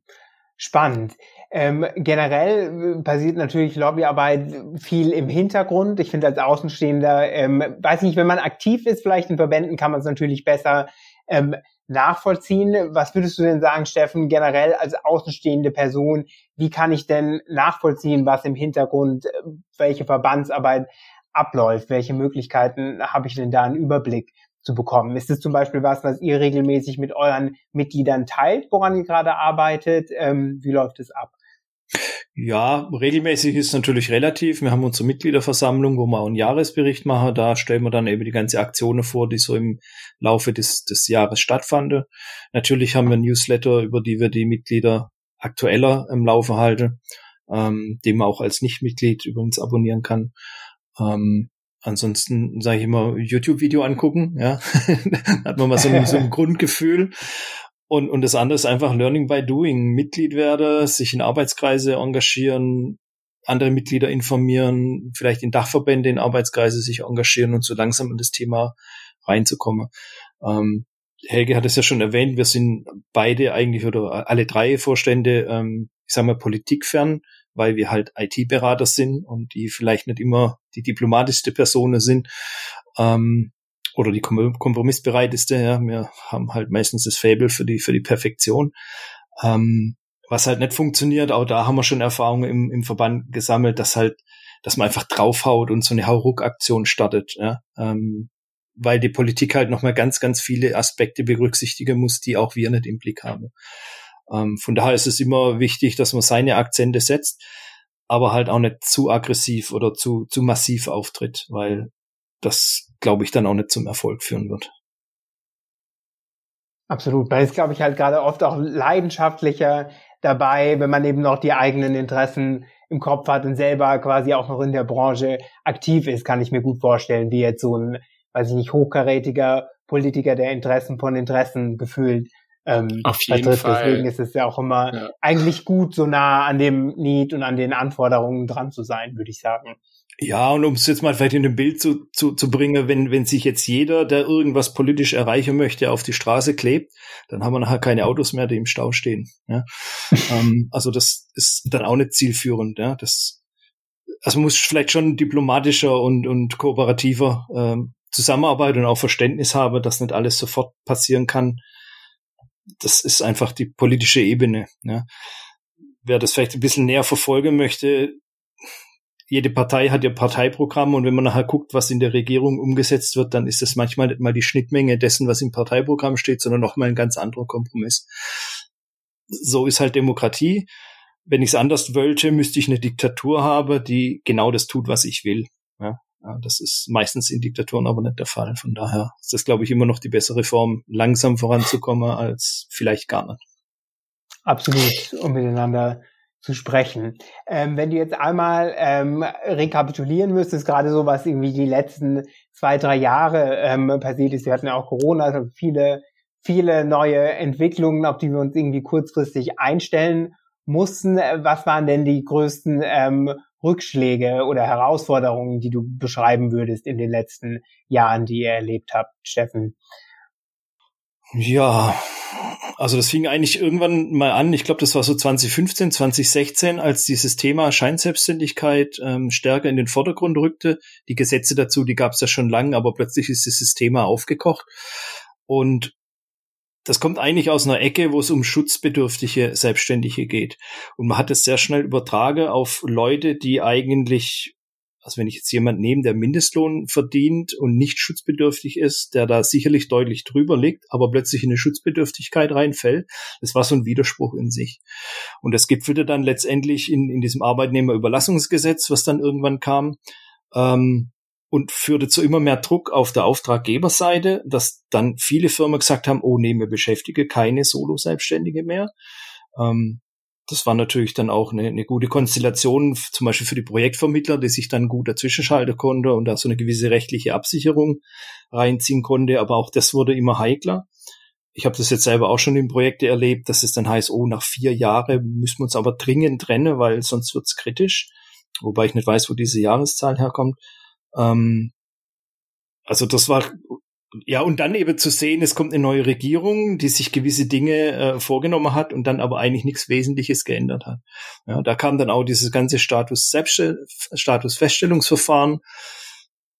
Spannend. Ähm, generell äh, passiert natürlich Lobbyarbeit viel im Hintergrund. Ich finde als Außenstehender, ähm, weiß nicht, wenn man aktiv ist, vielleicht in Verbänden kann man es natürlich besser ähm, nachvollziehen. Was würdest du denn sagen, Steffen, generell als außenstehende Person? Wie kann ich denn nachvollziehen, was im Hintergrund, äh, welche Verbandsarbeit abläuft? Welche Möglichkeiten habe ich denn da einen Überblick zu bekommen? Ist es zum Beispiel was, was ihr regelmäßig mit euren Mitgliedern teilt, woran ihr gerade arbeitet? Ähm, wie läuft es ab? Ja, regelmäßig ist natürlich relativ. Wir haben unsere Mitgliederversammlung, wo wir auch einen Jahresbericht machen. Da stellen wir dann eben die ganze Aktionen vor, die so im Laufe des, des Jahres stattfanden. Natürlich haben wir Newsletter, über die wir die Mitglieder aktueller im Laufe halten, ähm, den man auch als Nichtmitglied übrigens abonnieren kann. Ähm, ansonsten sage ich immer YouTube-Video angucken, ja, hat man mal so ein, so ein Grundgefühl. Und, und das andere ist einfach Learning by Doing. Mitglied werde, sich in Arbeitskreise engagieren, andere Mitglieder informieren, vielleicht in Dachverbände, in Arbeitskreise sich engagieren und so langsam in das Thema reinzukommen. Ähm, Helge hat es ja schon erwähnt, wir sind beide eigentlich oder alle drei Vorstände, ähm, ich sage mal, politikfern, weil wir halt IT-Berater sind und die vielleicht nicht immer die diplomatischste Person sind. Ähm, oder die kompromissbereiteste. Ja, wir haben halt meistens das Fable für die für die Perfektion. Ähm, was halt nicht funktioniert, auch da haben wir schon Erfahrungen im, im Verband gesammelt, dass halt, dass man einfach draufhaut und so eine Hauruck-Aktion startet, ja, ähm, weil die Politik halt nochmal ganz, ganz viele Aspekte berücksichtigen muss, die auch wir nicht im Blick haben. Ähm, von daher ist es immer wichtig, dass man seine Akzente setzt, aber halt auch nicht zu aggressiv oder zu, zu massiv auftritt, weil das glaube ich, dann auch nicht zum Erfolg führen wird. Absolut. Man ist, glaube ich, halt gerade oft auch leidenschaftlicher dabei, wenn man eben noch die eigenen Interessen im Kopf hat und selber quasi auch noch in der Branche aktiv ist, kann ich mir gut vorstellen, wie jetzt so ein, weiß ich nicht, hochkarätiger Politiker, der Interessen von Interessen gefühlt ähm, Auf jeden vertritt. Fall. Deswegen ist es ja auch immer ja. eigentlich gut, so nah an dem Need und an den Anforderungen dran zu sein, würde ich sagen. Ja, und um es jetzt mal vielleicht in ein Bild zu, zu, zu bringen, wenn, wenn sich jetzt jeder, der irgendwas politisch erreichen möchte, auf die Straße klebt, dann haben wir nachher keine Autos mehr, die im Stau stehen. Ja? ähm, also das ist dann auch nicht zielführend. Ja? Das, also man muss vielleicht schon diplomatischer und, und kooperativer ähm, zusammenarbeiten und auch Verständnis haben, dass nicht alles sofort passieren kann. Das ist einfach die politische Ebene. Ja? Wer das vielleicht ein bisschen näher verfolgen möchte, jede Partei hat ihr Parteiprogramm und wenn man nachher guckt, was in der Regierung umgesetzt wird, dann ist das manchmal nicht mal die Schnittmenge dessen, was im Parteiprogramm steht, sondern nochmal ein ganz anderer Kompromiss. So ist halt Demokratie. Wenn ich es anders wollte, müsste ich eine Diktatur haben, die genau das tut, was ich will. Ja, das ist meistens in Diktaturen aber nicht der Fall. Von daher ist das, glaube ich, immer noch die bessere Form, langsam voranzukommen, als vielleicht gar nicht. Absolut, um miteinander zu sprechen. Ähm, wenn du jetzt einmal ähm, rekapitulieren müsstest, gerade so was irgendwie die letzten zwei, drei Jahre ähm, passiert ist, wir hatten ja auch Corona, also viele, viele neue Entwicklungen, auf die wir uns irgendwie kurzfristig einstellen mussten. Was waren denn die größten ähm, Rückschläge oder Herausforderungen, die du beschreiben würdest in den letzten Jahren, die ihr erlebt habt, Steffen? Ja, also das fing eigentlich irgendwann mal an, ich glaube, das war so 2015, 2016, als dieses Thema Scheinselbstständigkeit ähm, stärker in den Vordergrund rückte. Die Gesetze dazu, die gab es ja schon lange, aber plötzlich ist dieses Thema aufgekocht. Und das kommt eigentlich aus einer Ecke, wo es um schutzbedürftige Selbstständige geht. Und man hat es sehr schnell übertragen auf Leute, die eigentlich also wenn ich jetzt jemand nehme, der Mindestlohn verdient und nicht schutzbedürftig ist, der da sicherlich deutlich drüber liegt, aber plötzlich in eine Schutzbedürftigkeit reinfällt, das war so ein Widerspruch in sich. Und das gipfelte dann letztendlich in, in diesem Arbeitnehmerüberlassungsgesetz, was dann irgendwann kam, ähm, und führte zu immer mehr Druck auf der Auftraggeberseite, dass dann viele Firmen gesagt haben, oh nee, wir beschäftige keine Solo-Selbstständige mehr. Ähm, das war natürlich dann auch eine, eine gute Konstellation, zum Beispiel für die Projektvermittler, die sich dann gut dazwischenschalten konnte und da so eine gewisse rechtliche Absicherung reinziehen konnte. Aber auch das wurde immer heikler. Ich habe das jetzt selber auch schon in Projekten erlebt, dass es dann heißt, oh, nach vier Jahren müssen wir uns aber dringend trennen, weil sonst wird's kritisch. Wobei ich nicht weiß, wo diese Jahreszahl herkommt. Ähm, also das war ja, und dann eben zu sehen, es kommt eine neue Regierung, die sich gewisse Dinge äh, vorgenommen hat und dann aber eigentlich nichts Wesentliches geändert hat. Ja, da kam dann auch dieses ganze Status Selbststell Status Feststellungsverfahren.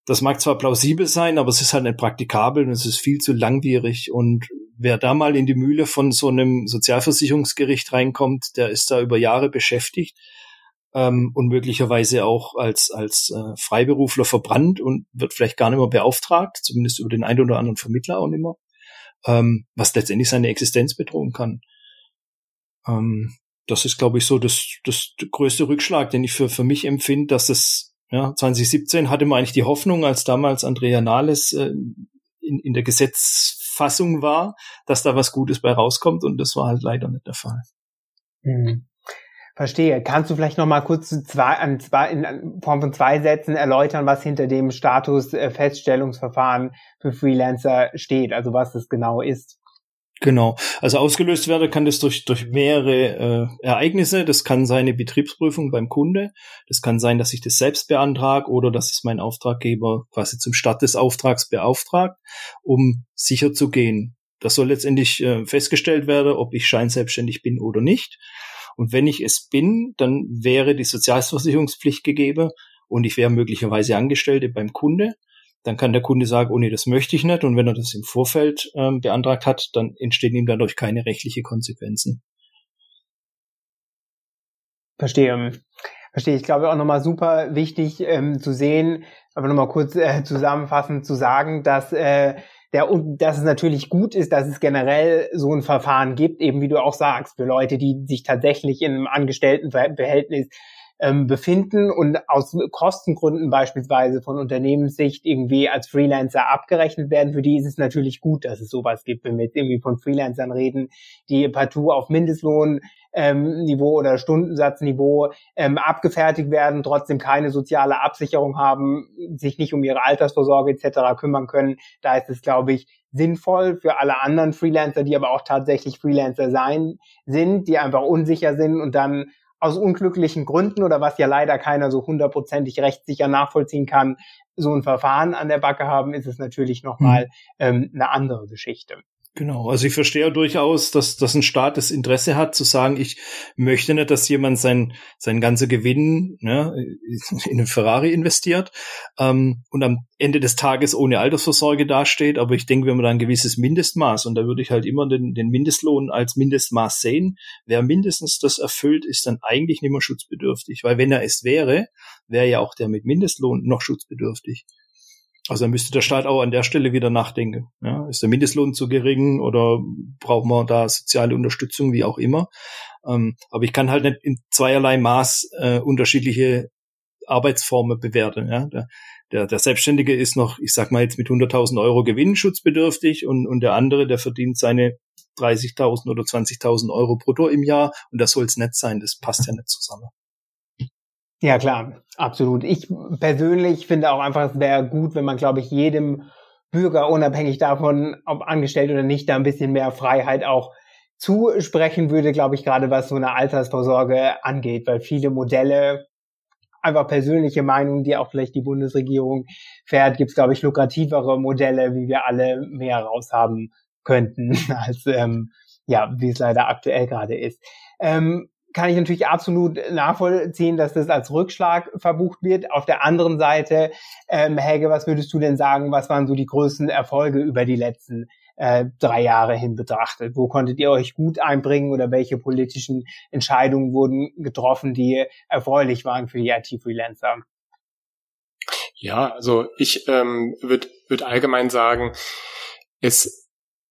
Das mag zwar plausibel sein, aber es ist halt nicht praktikabel und es ist viel zu langwierig. Und wer da mal in die Mühle von so einem Sozialversicherungsgericht reinkommt, der ist da über Jahre beschäftigt ähm, und möglicherweise auch als, als äh, Freiberufler verbrannt und wird vielleicht gar nicht mehr beauftragt, zumindest über den einen oder anderen Vermittler auch nicht mehr, ähm, was letztendlich seine Existenz bedrohen kann. Ähm, das ist, glaube ich, so das, das größte Rückschlag, den ich für, für mich empfinde, dass es, ja, 2017 hatte man eigentlich die Hoffnung, als damals Andrea Nahles äh, in, in der Gesetzfassung war, dass da was Gutes bei rauskommt und das war halt leider nicht der Fall. Mhm. Verstehe. Kannst du vielleicht noch mal kurz zwei, an zwei, in Form von zwei Sätzen erläutern, was hinter dem Status äh, Feststellungsverfahren für Freelancer steht, also was es genau ist? Genau. Also ausgelöst werden kann das durch, durch mehrere äh, Ereignisse. Das kann sein eine Betriebsprüfung beim Kunde. Das kann sein, dass ich das selbst beantrage oder dass es mein Auftraggeber quasi zum Start des Auftrags beauftragt, um sicher zu gehen. Das soll letztendlich äh, festgestellt werden, ob ich scheinselbstständig bin oder nicht. Und wenn ich es bin, dann wäre die Sozialversicherungspflicht gegeben und ich wäre möglicherweise Angestellte beim Kunde. Dann kann der Kunde sagen, oh nee, das möchte ich nicht. Und wenn er das im Vorfeld ähm, beantragt hat, dann entstehen ihm dadurch keine rechtliche Konsequenzen. Verstehe. Verstehe. Ich glaube auch nochmal super wichtig ähm, zu sehen, aber nochmal kurz äh, zusammenfassend zu sagen, dass äh, der, dass es natürlich gut ist, dass es generell so ein Verfahren gibt, eben wie du auch sagst, für Leute, die sich tatsächlich in einem Angestelltenverhältnis ähm, befinden und aus Kostengründen beispielsweise von Unternehmenssicht irgendwie als Freelancer abgerechnet werden, für die ist es natürlich gut, dass es sowas gibt, wenn wir jetzt irgendwie von Freelancern reden, die partout auf Mindestlohn ähm, Niveau oder Stundensatzniveau ähm, abgefertigt werden, trotzdem keine soziale Absicherung haben, sich nicht um ihre Altersvorsorge etc. kümmern können. Da ist es, glaube ich, sinnvoll für alle anderen Freelancer, die aber auch tatsächlich Freelancer sein sind, die einfach unsicher sind und dann aus unglücklichen Gründen oder was ja leider keiner so hundertprozentig rechtssicher nachvollziehen kann, so ein Verfahren an der Backe haben, ist es natürlich nochmal hm. ähm, eine andere Geschichte. Genau, also ich verstehe durchaus, dass, dass ein Staat das Interesse hat, zu sagen, ich möchte nicht, dass jemand sein, sein ganzer Gewinn ne, in einen Ferrari investiert ähm, und am Ende des Tages ohne Altersvorsorge dasteht. Aber ich denke, wenn man da ein gewisses Mindestmaß, und da würde ich halt immer den, den Mindestlohn als Mindestmaß sehen, wer mindestens das erfüllt, ist dann eigentlich nicht mehr schutzbedürftig. Weil wenn er es wäre, wäre ja auch der mit Mindestlohn noch schutzbedürftig. Also müsste der Staat auch an der Stelle wieder nachdenken. Ja, ist der Mindestlohn zu gering oder braucht man da soziale Unterstützung, wie auch immer. Ähm, aber ich kann halt nicht in zweierlei Maß äh, unterschiedliche Arbeitsformen bewerten. Ja? Der, der, der Selbstständige ist noch, ich sag mal jetzt mit 100.000 Euro gewinnschutzbedürftig und, und der andere, der verdient seine 30.000 oder 20.000 Euro brutto im Jahr und das soll es nicht sein. Das passt ja nicht zusammen. Ja, klar, absolut. Ich persönlich finde auch einfach, es wäre gut, wenn man, glaube ich, jedem Bürger, unabhängig davon, ob angestellt oder nicht, da ein bisschen mehr Freiheit auch zusprechen würde, glaube ich, gerade was so eine Altersvorsorge angeht, weil viele Modelle, einfach persönliche Meinungen, die auch vielleicht die Bundesregierung fährt, gibt es, glaube ich, lukrativere Modelle, wie wir alle mehr raushaben könnten, als ähm, ja, wie es leider aktuell gerade ist. Ähm, kann ich natürlich absolut nachvollziehen, dass das als Rückschlag verbucht wird. Auf der anderen Seite, ähm, Helge, was würdest du denn sagen, was waren so die größten Erfolge über die letzten äh, drei Jahre hin betrachtet? Wo konntet ihr euch gut einbringen oder welche politischen Entscheidungen wurden getroffen, die erfreulich waren für die IT-Freelancer? Ja, also ich ähm, würde würd allgemein sagen, es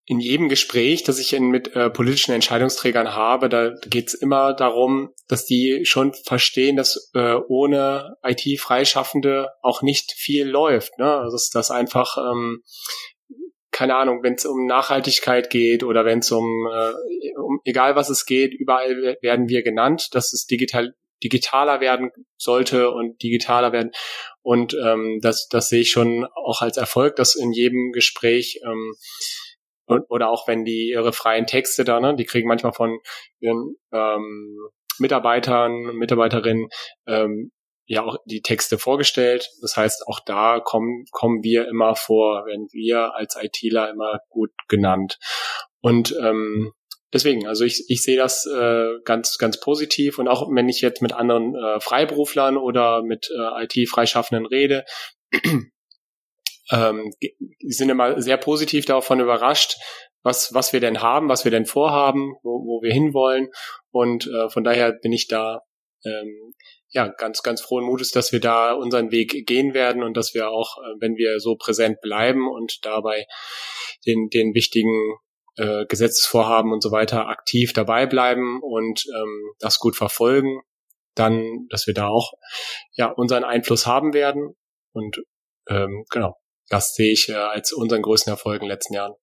in jedem Gespräch, das ich in, mit äh, politischen Entscheidungsträgern habe, da geht es immer darum, dass die schon verstehen, dass äh, ohne IT-Freischaffende auch nicht viel läuft. Ne? Also dass das einfach, ähm, keine Ahnung, wenn es um Nachhaltigkeit geht oder wenn es um, äh, um, egal was es geht, überall werden wir genannt, dass es digital digitaler werden sollte und digitaler werden. Und ähm, das, das sehe ich schon auch als Erfolg, dass in jedem Gespräch ähm, und, oder auch wenn die ihre freien Texte da, ne, die kriegen manchmal von ihren ähm, Mitarbeitern, Mitarbeiterinnen ähm, ja auch die Texte vorgestellt. Das heißt, auch da kommen, kommen wir immer vor, wenn wir als ITler immer gut genannt. Und ähm, deswegen, also ich, ich sehe das äh, ganz, ganz positiv und auch wenn ich jetzt mit anderen äh, Freiberuflern oder mit äh, IT-Freischaffenden rede, ähm, sind immer sehr positiv davon überrascht, was, was wir denn haben, was wir denn vorhaben, wo, wo wir hinwollen. Und äh, von daher bin ich da ähm, ja ganz, ganz frohen Mutes, dass wir da unseren Weg gehen werden und dass wir auch, äh, wenn wir so präsent bleiben und dabei den, den wichtigen äh, Gesetzesvorhaben und so weiter aktiv dabei bleiben und ähm, das gut verfolgen, dann, dass wir da auch ja unseren Einfluss haben werden. Und ähm, genau, das sehe ich äh, als unseren größten Erfolg in den letzten Jahren.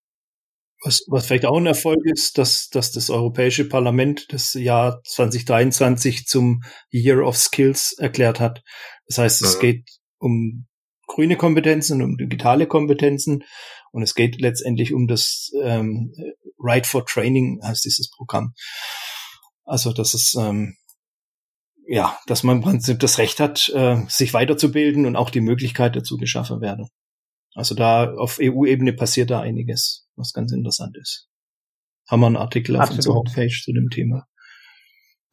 Was, was vielleicht auch ein Erfolg ist, dass, dass das Europäische Parlament das Jahr 2023 zum Year of Skills erklärt hat. Das heißt, es mhm. geht um grüne Kompetenzen, um digitale Kompetenzen und es geht letztendlich um das ähm, Right for Training, heißt dieses Programm. Also das ist ähm, ja, dass man im Prinzip das Recht hat, äh, sich weiterzubilden und auch die Möglichkeit dazu geschaffen werden. Also da auf EU-Ebene passiert da einiges, was ganz interessant ist. Haben wir einen Artikel auf unserer Homepage zu dem Thema.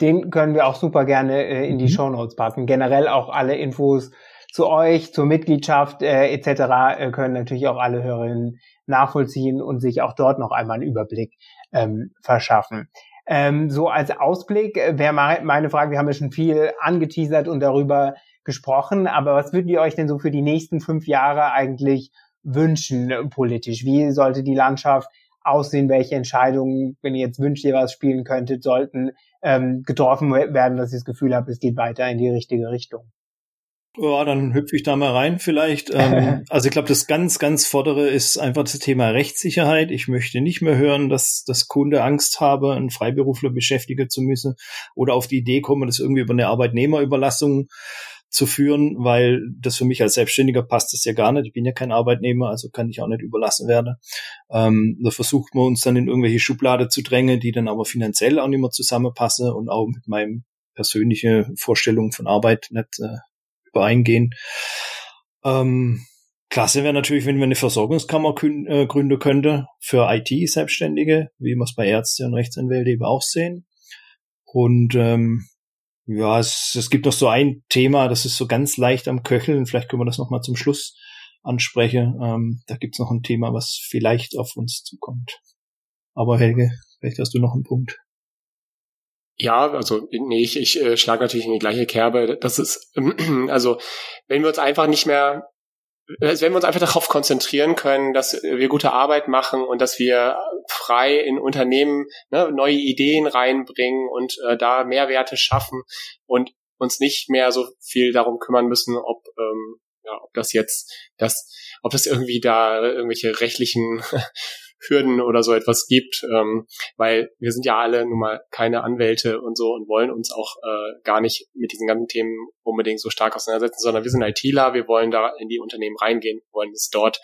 Den können wir auch super gerne äh, in die mhm. Show Notes packen. Generell auch alle Infos zu euch, zur Mitgliedschaft äh, etc. Äh, können natürlich auch alle Hörerinnen nachvollziehen und sich auch dort noch einmal einen Überblick ähm, verschaffen. Ähm, so als Ausblick äh, wäre meine Frage, wir haben ja schon viel angeteasert und darüber gesprochen, aber was würdet ihr euch denn so für die nächsten fünf Jahre eigentlich wünschen politisch? Wie sollte die Landschaft aussehen? Welche Entscheidungen, wenn ihr jetzt wünscht, ihr was spielen könntet, sollten ähm, getroffen werden, dass ihr das Gefühl habt, es geht weiter in die richtige Richtung? Ja, dann hüpfe ich da mal rein vielleicht. Ähm, also ich glaube, das ganz, ganz Vordere ist einfach das Thema Rechtssicherheit. Ich möchte nicht mehr hören, dass das Kunde Angst habe, einen Freiberufler beschäftigen zu müssen oder auf die Idee kommen, das irgendwie über eine Arbeitnehmerüberlassung zu führen, weil das für mich als Selbstständiger passt das ja gar nicht. Ich bin ja kein Arbeitnehmer, also kann ich auch nicht überlassen werden. Ähm, da versucht man uns dann in irgendwelche Schublade zu drängen, die dann aber finanziell auch nicht mehr zusammenpassen und auch mit meinem persönliche Vorstellungen von Arbeit nicht äh, übereingehen. Ähm, klasse wäre natürlich, wenn wir eine Versorgungskammer äh, gründen könnte für IT-Selbstständige, wie wir es bei Ärzte und Rechtsanwälte eben auch sehen. Und ähm, ja, es, es gibt noch so ein Thema, das ist so ganz leicht am Köcheln. Vielleicht können wir das nochmal zum Schluss ansprechen. Ähm, da gibt's noch ein Thema, was vielleicht auf uns zukommt. Aber Helge, vielleicht hast du noch einen Punkt. Ja, also nee, ich, ich äh, schlage natürlich in die gleiche Kerbe. Das ist, also wenn wir uns einfach nicht mehr, wenn wir uns einfach darauf konzentrieren können, dass wir gute Arbeit machen und dass wir frei in Unternehmen ne, neue Ideen reinbringen und äh, da Mehrwerte schaffen und uns nicht mehr so viel darum kümmern müssen, ob ähm, ja, ob das jetzt das, ob das irgendwie da irgendwelche rechtlichen Hürden oder so etwas gibt, ähm, weil wir sind ja alle nun mal keine Anwälte und so und wollen uns auch äh, gar nicht mit diesen ganzen Themen unbedingt so stark auseinandersetzen, sondern wir sind ITler, wir wollen da in die Unternehmen reingehen, wollen es dort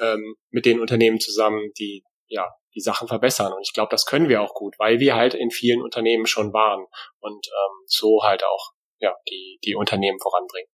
ähm, mit den Unternehmen zusammen, die ja die Sachen verbessern. Und ich glaube, das können wir auch gut, weil wir halt in vielen Unternehmen schon waren und ähm, so halt auch ja die die Unternehmen voranbringen.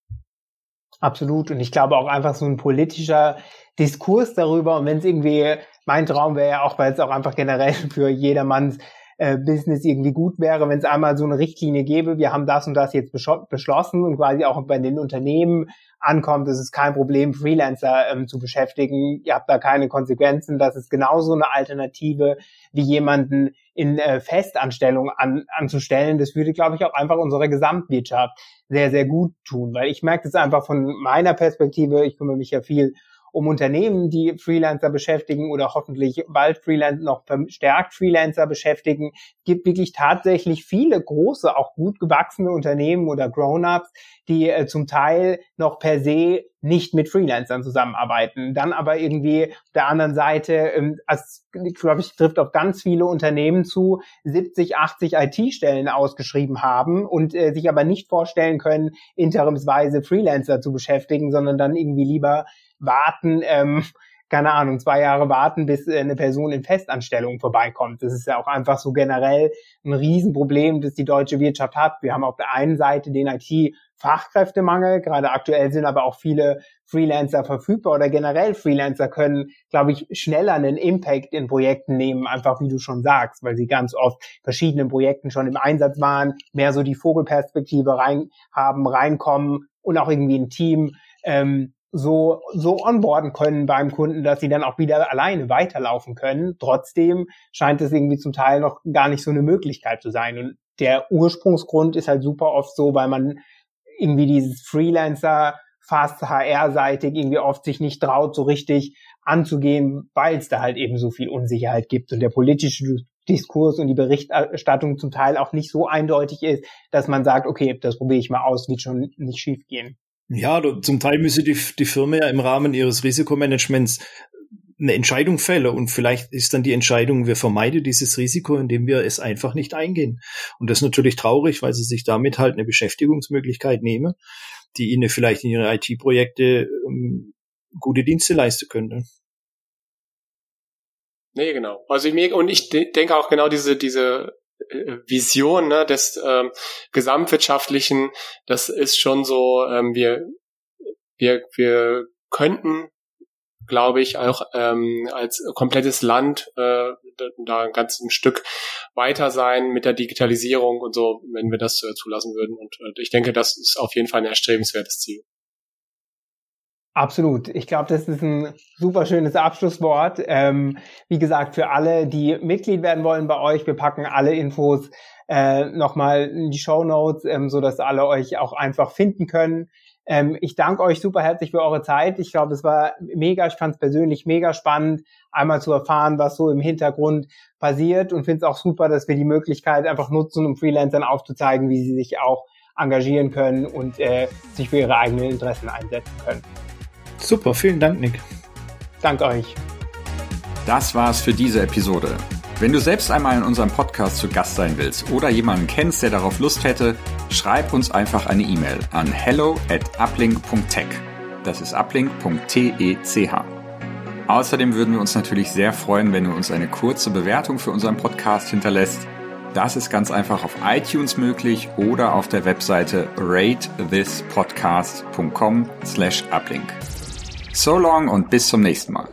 Absolut. Und ich glaube auch einfach so ein politischer Diskurs darüber. Und wenn es irgendwie, mein Traum wäre ja auch, weil es auch einfach generell für jedermanns äh, Business irgendwie gut wäre, wenn es einmal so eine Richtlinie gäbe, wir haben das und das jetzt beschlossen und quasi auch bei den Unternehmen ankommt, es ist kein Problem, Freelancer ähm, zu beschäftigen. Ihr habt da keine Konsequenzen. Das ist genauso eine Alternative, wie jemanden in äh, Festanstellung an, anzustellen. Das würde, glaube ich, auch einfach unserer Gesamtwirtschaft sehr, sehr gut tun, weil ich merke das einfach von meiner Perspektive. Ich kümmere mich ja viel um Unternehmen, die Freelancer beschäftigen oder hoffentlich bald Freelancer noch verstärkt Freelancer beschäftigen. Es gibt wirklich tatsächlich viele große, auch gut gewachsene Unternehmen oder Grown-ups, die äh, zum Teil noch per se nicht mit Freelancern zusammenarbeiten. Dann aber irgendwie auf der anderen Seite, ähm, als, glaube ich, trifft auf ganz viele Unternehmen zu, 70, 80 IT-Stellen ausgeschrieben haben und äh, sich aber nicht vorstellen können, interimsweise Freelancer zu beschäftigen, sondern dann irgendwie lieber warten, ähm, keine Ahnung, zwei Jahre warten, bis äh, eine Person in Festanstellung vorbeikommt. Das ist ja auch einfach so generell ein Riesenproblem, das die deutsche Wirtschaft hat. Wir haben auf der einen Seite den IT-Fachkräftemangel, gerade aktuell sind aber auch viele Freelancer verfügbar oder generell Freelancer können, glaube ich, schneller einen Impact in Projekten nehmen, einfach wie du schon sagst, weil sie ganz oft verschiedenen Projekten schon im Einsatz waren, mehr so die Vogelperspektive rein haben, reinkommen und auch irgendwie ein Team ähm, so, so onboarden können beim Kunden, dass sie dann auch wieder alleine weiterlaufen können. Trotzdem scheint es irgendwie zum Teil noch gar nicht so eine Möglichkeit zu sein. Und der Ursprungsgrund ist halt super oft so, weil man irgendwie dieses Freelancer fast HR-seitig irgendwie oft sich nicht traut, so richtig anzugehen, weil es da halt eben so viel Unsicherheit gibt und der politische Diskurs und die Berichterstattung zum Teil auch nicht so eindeutig ist, dass man sagt, okay, das probiere ich mal aus, wird schon nicht schief gehen. Ja, zum Teil müsse die, die Firma ja im Rahmen ihres Risikomanagements eine Entscheidung fällen und vielleicht ist dann die Entscheidung, wir vermeiden dieses Risiko, indem wir es einfach nicht eingehen. Und das ist natürlich traurig, weil sie sich damit halt eine Beschäftigungsmöglichkeit nehmen, die ihnen vielleicht in ihre IT-Projekte ähm, gute Dienste leisten könnte. Nee, genau. Also ich, und ich denke auch genau diese, diese äh, Vision ne, des ähm, gesamtwirtschaftlichen, das ist schon so, ähm, wir, wir, wir könnten, glaube ich, auch ähm, als komplettes Land äh, da ein ganzes Stück weiter sein mit der Digitalisierung und so, wenn wir das äh, zulassen würden. Und äh, ich denke, das ist auf jeden Fall ein erstrebenswertes Ziel. Absolut. Ich glaube, das ist ein super schönes Abschlusswort. Ähm, wie gesagt, für alle, die Mitglied werden wollen bei euch, wir packen alle Infos äh, nochmal in die Show Notes, ähm, so dass alle euch auch einfach finden können. Ähm, ich danke euch super herzlich für eure Zeit. Ich glaube, es war mega. Ich fand es persönlich mega spannend, einmal zu erfahren, was so im Hintergrund passiert und finde es auch super, dass wir die Möglichkeit einfach nutzen, um Freelancern aufzuzeigen, wie sie sich auch engagieren können und äh, sich für ihre eigenen Interessen einsetzen können. Super, vielen Dank, Nick. Danke euch. Das war's für diese Episode. Wenn du selbst einmal in unserem Podcast zu Gast sein willst oder jemanden kennst, der darauf Lust hätte, schreib uns einfach eine E-Mail an hello at uplink.tech. Das ist uplink.tech. Außerdem würden wir uns natürlich sehr freuen, wenn du uns eine kurze Bewertung für unseren Podcast hinterlässt. Das ist ganz einfach auf iTunes möglich oder auf der Webseite ratethispodcast.com slash uplink. So long und bis zum nächsten Mal.